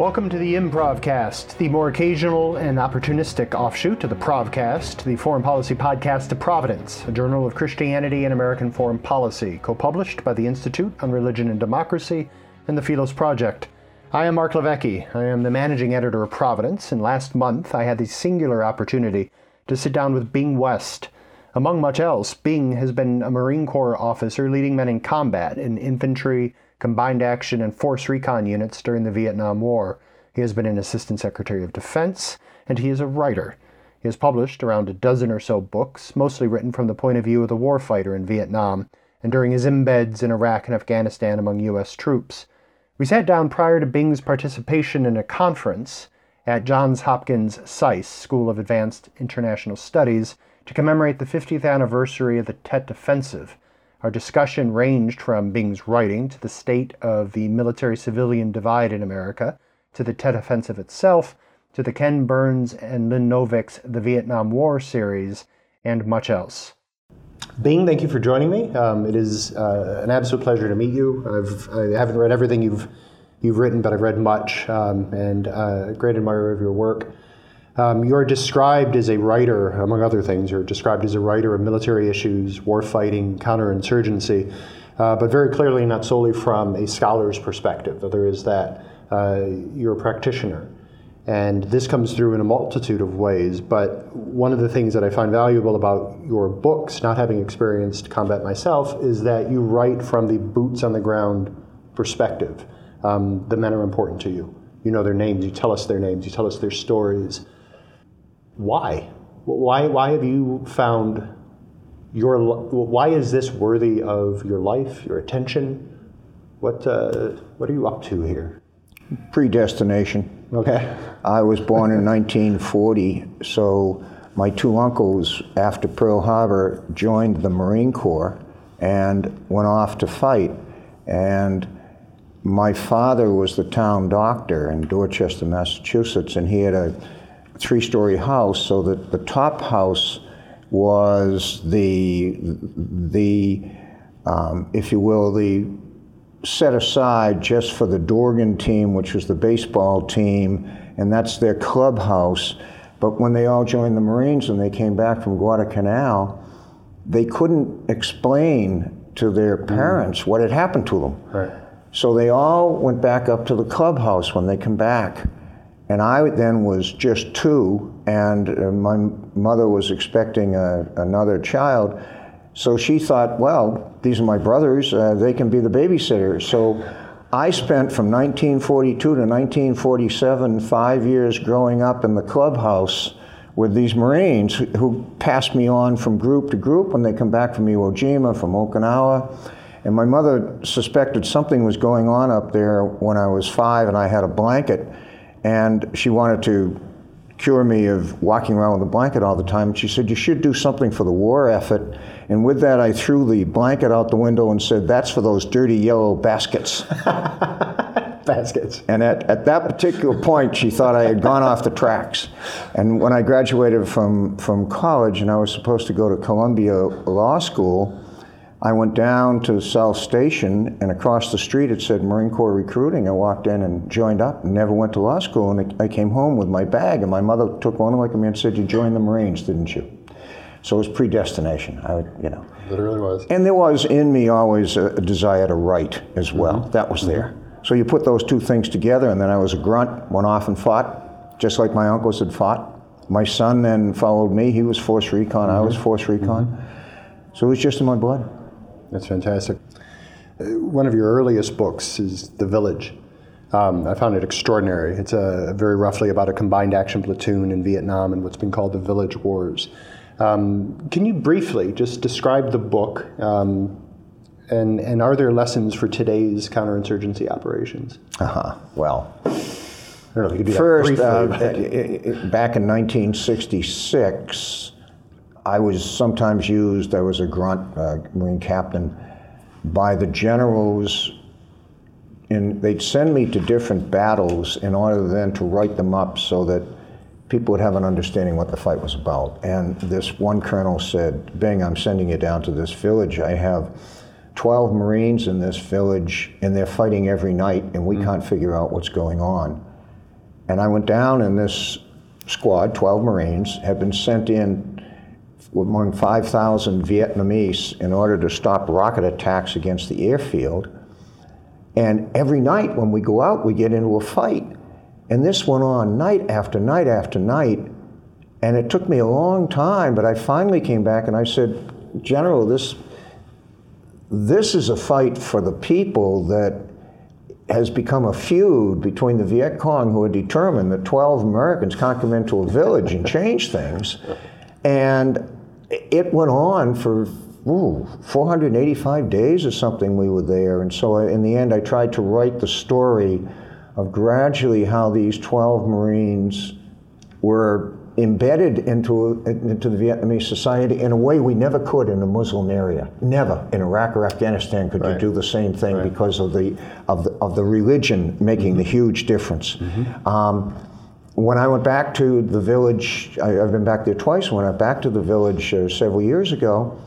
Welcome to the Improvcast, the more occasional and opportunistic offshoot of the Provcast, the foreign policy podcast of Providence, a journal of Christianity and American foreign policy, co published by the Institute on Religion and Democracy and the Philos Project. I am Marc LiVecche. I am the managing editor of Providence, and last month I had the singular opportunity to sit down with Bing West. Among much else, Bing has been a Marine Corps officer leading men in combat in infantry, combined action, and force recon units during the Vietnam War. He has been an Assistant Secretary of Defense, and he is a writer. He has published around a dozen or so books, mostly written from the point of view of the warfighter in Vietnam and during his embeds in Iraq and Afghanistan among U.S. troops. We sat down prior to Bing's participation in a conference at Johns Hopkins SAIS, School of Advanced International Studies, to commemorate the 50th anniversary of the Tet Offensive, our discussion ranged from Bing's writing to the state of the military civilian divide in America, to the Tet Offensive itself, to the Ken Burns and Lynn Novick's The Vietnam War series, and much else. Bing, thank you for joining me. Um, it is uh, an absolute pleasure to meet you. I've, I haven't read everything you've you've written, but I've read much, um, and uh, a great admirer of your work. Um, you're described as a writer, among other things. You're described as a writer of military issues, warfighting, counterinsurgency, uh, but very clearly not solely from a scholar's perspective. There is that uh, you're a practitioner. And this comes through in a multitude of ways. But one of the things that I find valuable about your books, not having experienced combat myself, is that you write from the boots on the ground perspective. Um, the men are important to you. You know their names, you tell us their names, you tell us their stories why? Why, why have you found your, why is this worthy of your life, your attention? What, uh, what are you up to here? Predestination. Okay. I was born in 1940, so my two uncles, after Pearl Harbor, joined the Marine Corps and went off to fight. And my father was the town doctor in Dorchester, Massachusetts, and he had a three story house, so that the top house was the, the um, if you will, the set aside just for the Dorgan team, which was the baseball team, and that's their clubhouse. But when they all joined the Marines and they came back from Guadalcanal, they couldn't explain to their mm. parents mm. what had happened to them. Right. So they all went back up to the clubhouse when they come back. And I then was just two, and uh, my mother was expecting a, another child. So she thought, well, these are my brothers, uh, they can be the babysitter. So I spent from 1942 to 1947 five years growing up in the clubhouse with these Marines who passed me on from group to group when they come back from Iwo Jima, from Okinawa. And my mother suspected something was going on up there when I was five and I had a blanket and she wanted to cure me of walking around with a blanket all the time. And She said, You should do something for the war effort. And with that, I threw the blanket out the window and said, That's for those dirty yellow baskets. baskets. And at, at that particular point, she thought I had gone off the tracks. And when I graduated from, from college and I was supposed to go to Columbia Law School, I went down to South Station, and across the street it said Marine Corps recruiting. I walked in and joined up, and never went to law school. And I came home with my bag, and my mother took one look at me and said, "You joined the Marines, didn't you?" So it was predestination. I, would, you know, literally was. And there was in me always a, a desire to write as well. Mm-hmm. That was mm-hmm. there. So you put those two things together, and then I was a grunt, went off and fought, just like my uncles had fought. My son then followed me. He was force recon. Mm-hmm. I was mm-hmm. force recon. Mm-hmm. So it was just in my blood. That's fantastic. Uh, one of your earliest books is The Village. Um, I found it extraordinary. It's a, very roughly about a combined action platoon in Vietnam and what's been called the Village Wars. Um, can you briefly just describe the book um, and, and are there lessons for today's counterinsurgency operations? Uh-huh. Well, first, uh, back in 1966, I was sometimes used, I was a grunt, uh, Marine captain, by the generals. And they'd send me to different battles in order then to write them up so that people would have an understanding what the fight was about. And this one colonel said, Bing, I'm sending you down to this village. I have 12 Marines in this village, and they're fighting every night, and we mm-hmm. can't figure out what's going on. And I went down, and this squad, 12 Marines, had been sent in among 5,000 Vietnamese in order to stop rocket attacks against the airfield. And every night when we go out, we get into a fight. And this went on night after night after night. And it took me a long time, but I finally came back and I said, General, this, this is a fight for the people that has become a feud between the Viet Cong, who are determined that 12 Americans can't come into a village and change things. And it went on for ooh, 485 days or something we were there. And so in the end, I tried to write the story of gradually how these 12 Marines were embedded into, into the Vietnamese society in a way we never could in a Muslim area. Never in Iraq or Afghanistan could right. you do the same thing right. because of the, of the, of the religion making mm-hmm. the huge difference. Mm-hmm. Um, when I went back to the village, I, have been back there twice. When I went back to the village uh, several years ago,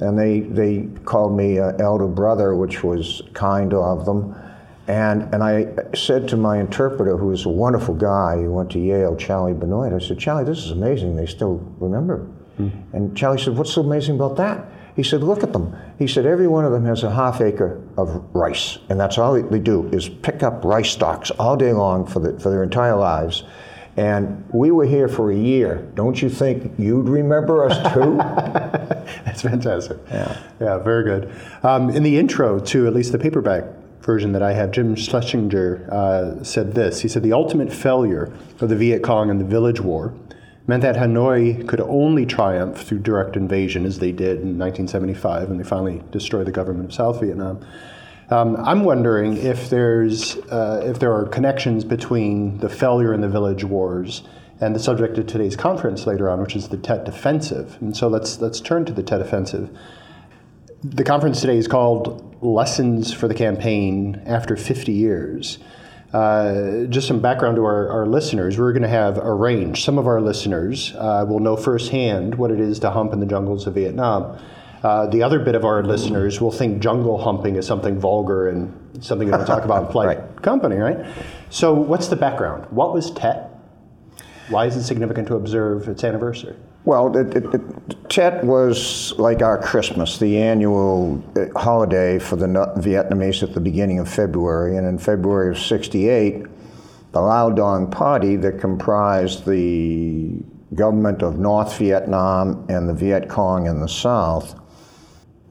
and they, they called me uh, elder brother, which was kind of them. And, and I said to my interpreter, who is a wonderful guy, who went to Yale, Charlie Benoit, I said, Charlie, this is amazing. They still remember. Mm. And Charlie said, What's so amazing about that? He said, Look at them. He said, Every one of them has a half acre of rice. And that's all they do is pick up rice stalks all day long for, the, for their entire lives. And we were here for a year. Don't you think you'd remember us too? That's fantastic. Yeah. Yeah, very good. Um, in the intro to at least the paperback version that I have, Jim Schlesinger uh, said this. He said, The ultimate failure of the Viet Cong in the Village War meant that Hanoi could only triumph through direct invasion, as they did in 1975 when they finally destroyed the government of South Vietnam. Um, I'm wondering if there's uh, if there are connections between the failure in the village wars and the subject of today's conference later on, which is the Tet Defensive. And so let's let's turn to the Tet Offensive. The conference today is called Lessons for the Campaign After 50 Years. Uh, just some background to our, our listeners. We're going to have a range. Some of our listeners uh, will know firsthand what it is to hump in the jungles of Vietnam. Uh, the other bit of our listeners will think jungle humping is something vulgar and something you don't talk about in polite right. company, right? So, what's the background? What was Tet? Why is it significant to observe its anniversary? Well, it, it, it, Tet was like our Christmas, the annual uh, holiday for the Vietnamese at the beginning of February. And in February of 68, the Lao Dong Party that comprised the government of North Vietnam and the Viet Cong in the South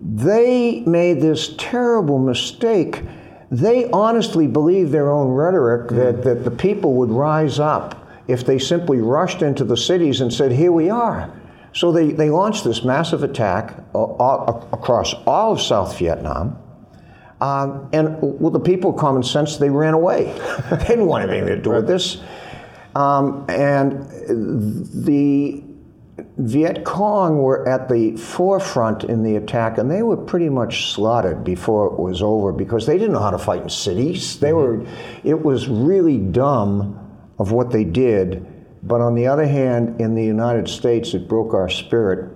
they made this terrible mistake. They honestly believed their own rhetoric that, mm. that the people would rise up if they simply rushed into the cities and said, Here we are. So they, they launched this massive attack all, across all of South Vietnam. Um, and with the people, common sense, they ran away. they didn't want anything to do with this. Um, and the Viet Cong were at the forefront in the attack, and they were pretty much slaughtered before it was over because they didn't know how to fight in cities. They mm-hmm. were, it was really dumb of what they did. But on the other hand, in the United States, it broke our spirit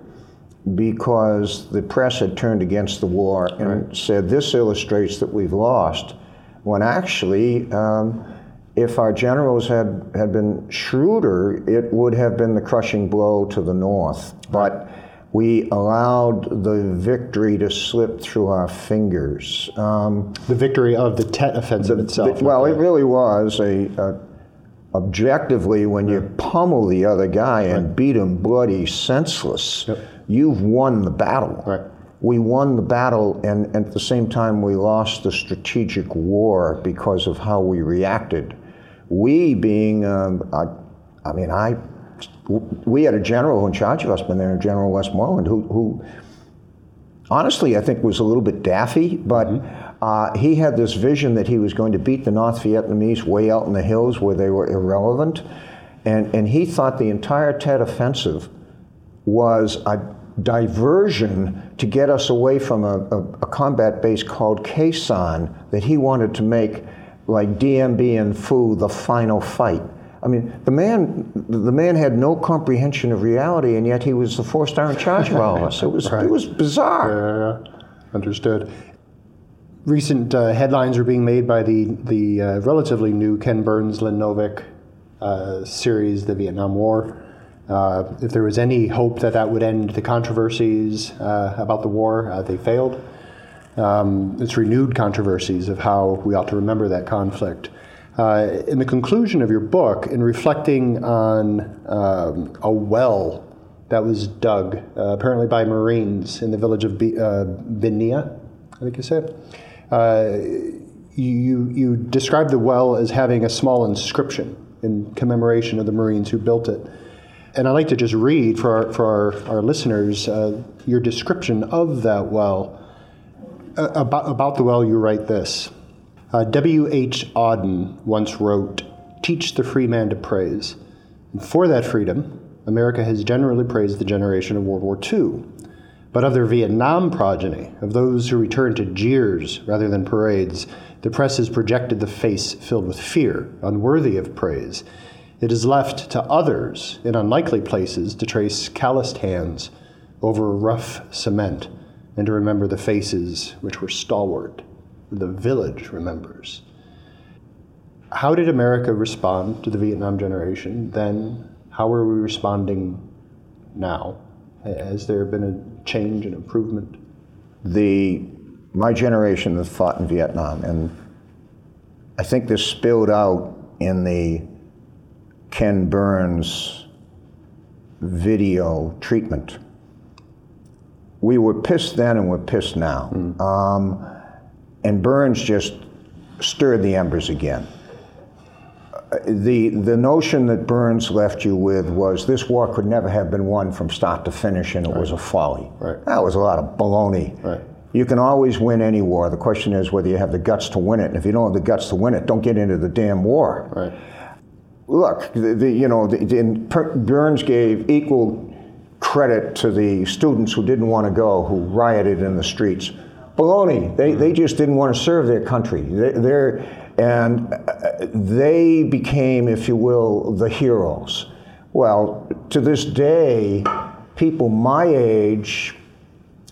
because the press had turned against the war and right. said this illustrates that we've lost, when actually. Um, if our generals had, had been shrewder, it would have been the crushing blow to the north. But we allowed the victory to slip through our fingers. Um, the victory of the Tet offensive the, itself. The, well, it really was a, a objectively when you pummel the other guy and right. beat him bloody senseless, yep. you've won the battle. Right. We won the battle, and, and, at the same time, we lost the strategic war because of how we reacted. We being, um, I, I, mean, I, we had a general in charge of us, but then General Westmoreland, who, who honestly I think was a little bit daffy, but mm-hmm. uh, he had this vision that he was going to beat the North Vietnamese way out in the hills where they were irrelevant, and and he thought the entire Tet offensive was a diversion to get us away from a, a, a combat base called Khe Sanh that he wanted to make like Dien Bien Phu, the final fight. I mean, the man, the man had no comprehension of reality, and yet he was the four star in charge of all of us. It was, right. it was bizarre. Yeah, yeah, understood. Recent uh, headlines are being made by the the uh, relatively new Ken Burns, Lynn Novick uh, series, the Vietnam War. Uh, if there was any hope that that would end the controversies uh, about the war, uh, they failed. Um, it's renewed controversies of how we ought to remember that conflict. Uh, in the conclusion of your book, in reflecting on um, a well that was dug, uh, apparently by Marines in the village of B- uh, Binh Nghia, I think you said, uh, you, you described the well as having a small inscription in commemoration of the Marines who built it. And I'd like to just read for our, for our, our listeners uh, your description of that well. Uh, about, about the well, you write this. Uh, W.H. Auden once wrote, Teach the free man to praise. And for that freedom, America has generally praised the generation of World War II. But of their Vietnam progeny, of those who returned to jeers rather than parades, the press has projected the face filled with fear, unworthy of praise. It is left to others in unlikely places to trace calloused hands over rough cement and to remember the faces which were stalwart the village remembers. How did America respond to the Vietnam generation then? How are we responding now? Has there been a change and improvement? The my generation that fought in Vietnam, and I think this spilled out in the Ken Burns video treatment. We were pissed then and we're pissed now. Mm. Um, and Burns just stirred the embers again. The, the notion that Burns left you with was this war could never have been won from start to finish and it right. was a folly. Right. That was a lot of baloney. Right. You can always win any war. The question is whether you have the guts to win it. And if you don't have the guts to win it, don't get into the damn war. Right. Look, the, the you know, the, the, Burns gave equal credit to the students who didn't want to go, who rioted in the streets. Baloney. They, they just didn't want to serve their country. They, they're, and uh, they became, if you will, the heroes. Well, to this day, people my age,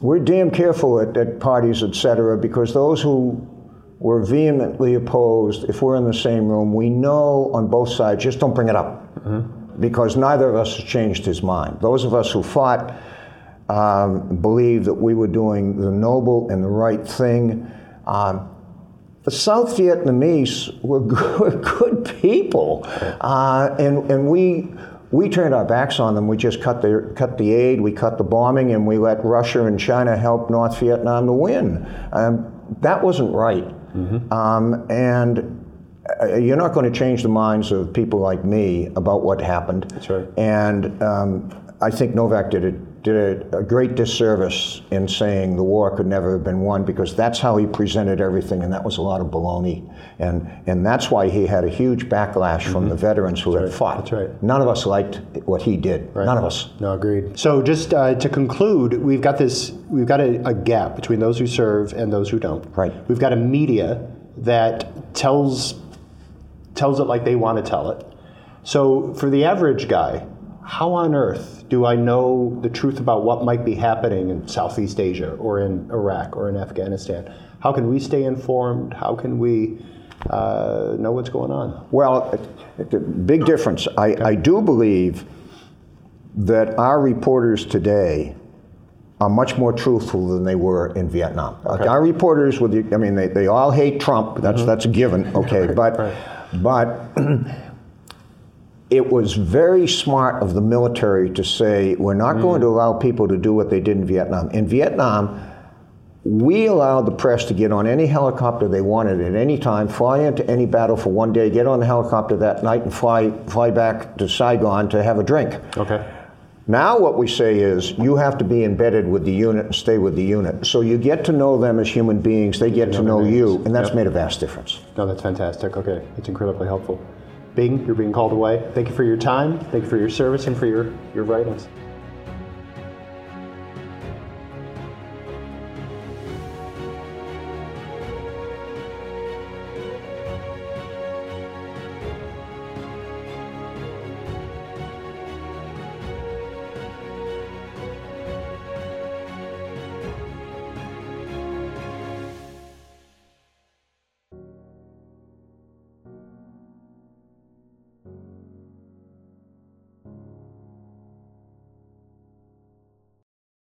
we're damn careful at, at parties, et cetera, because those who were vehemently opposed, if we're in the same room, we know on both sides, just don't bring it up. Mm-hmm. Because neither of us has changed his mind. Those of us who fought, um, believed that we were doing the noble and the right thing. Um, the South Vietnamese were good, good people, uh, and, and we, we turned our backs on them. We just cut the, cut the aid, we cut the bombing, and we let Russia and China help North Vietnam to win. Um, that wasn't right. Mm-hmm. Um, and you're not going to change the minds of people like me about what happened. That's right. And um, I think Novak did it did a, a, great disservice in saying the war could never have been won because that's how he presented everything, and that was a lot of baloney. And, and that's why he had a huge backlash mm-hmm. from the veterans who that's had right. fought. That's right. None of us liked what he did. Right. None of us. No, agreed. So just uh, to conclude, we've got this, we've got a, a gap between those who serve and those who don't. Right. We've got a media that tells tells it like they want to tell it. So for the average guy, how on earth do I know the truth about what might be happening in Southeast Asia or in Iraq or in Afghanistan? How can we stay informed? How can we uh, know what's going on? Well, big difference. I, okay. I do believe that our reporters today are much more truthful than they were in Vietnam. Okay. Our reporters, with the, I mean, they, they all hate Trump. That's mm-hmm. that's a given. Okay, right, but right. But it was very smart of the military to say, we're not mm. going to allow people to do what they did in Vietnam. In Vietnam, we allowed the press to get on any helicopter they wanted at any time, fly into any battle for one day, get on the helicopter that night, and fly, fly back to Saigon to have a drink. Okay. Now, what we say is you have to be embedded with the unit and stay with the unit. So you get to know them as human beings, they get to know you, and that's yep. made a vast difference. No, that's fantastic. Okay, it's incredibly helpful. Bing, you're being called away. Thank you for your time. Thank you for your service and for your, your writings.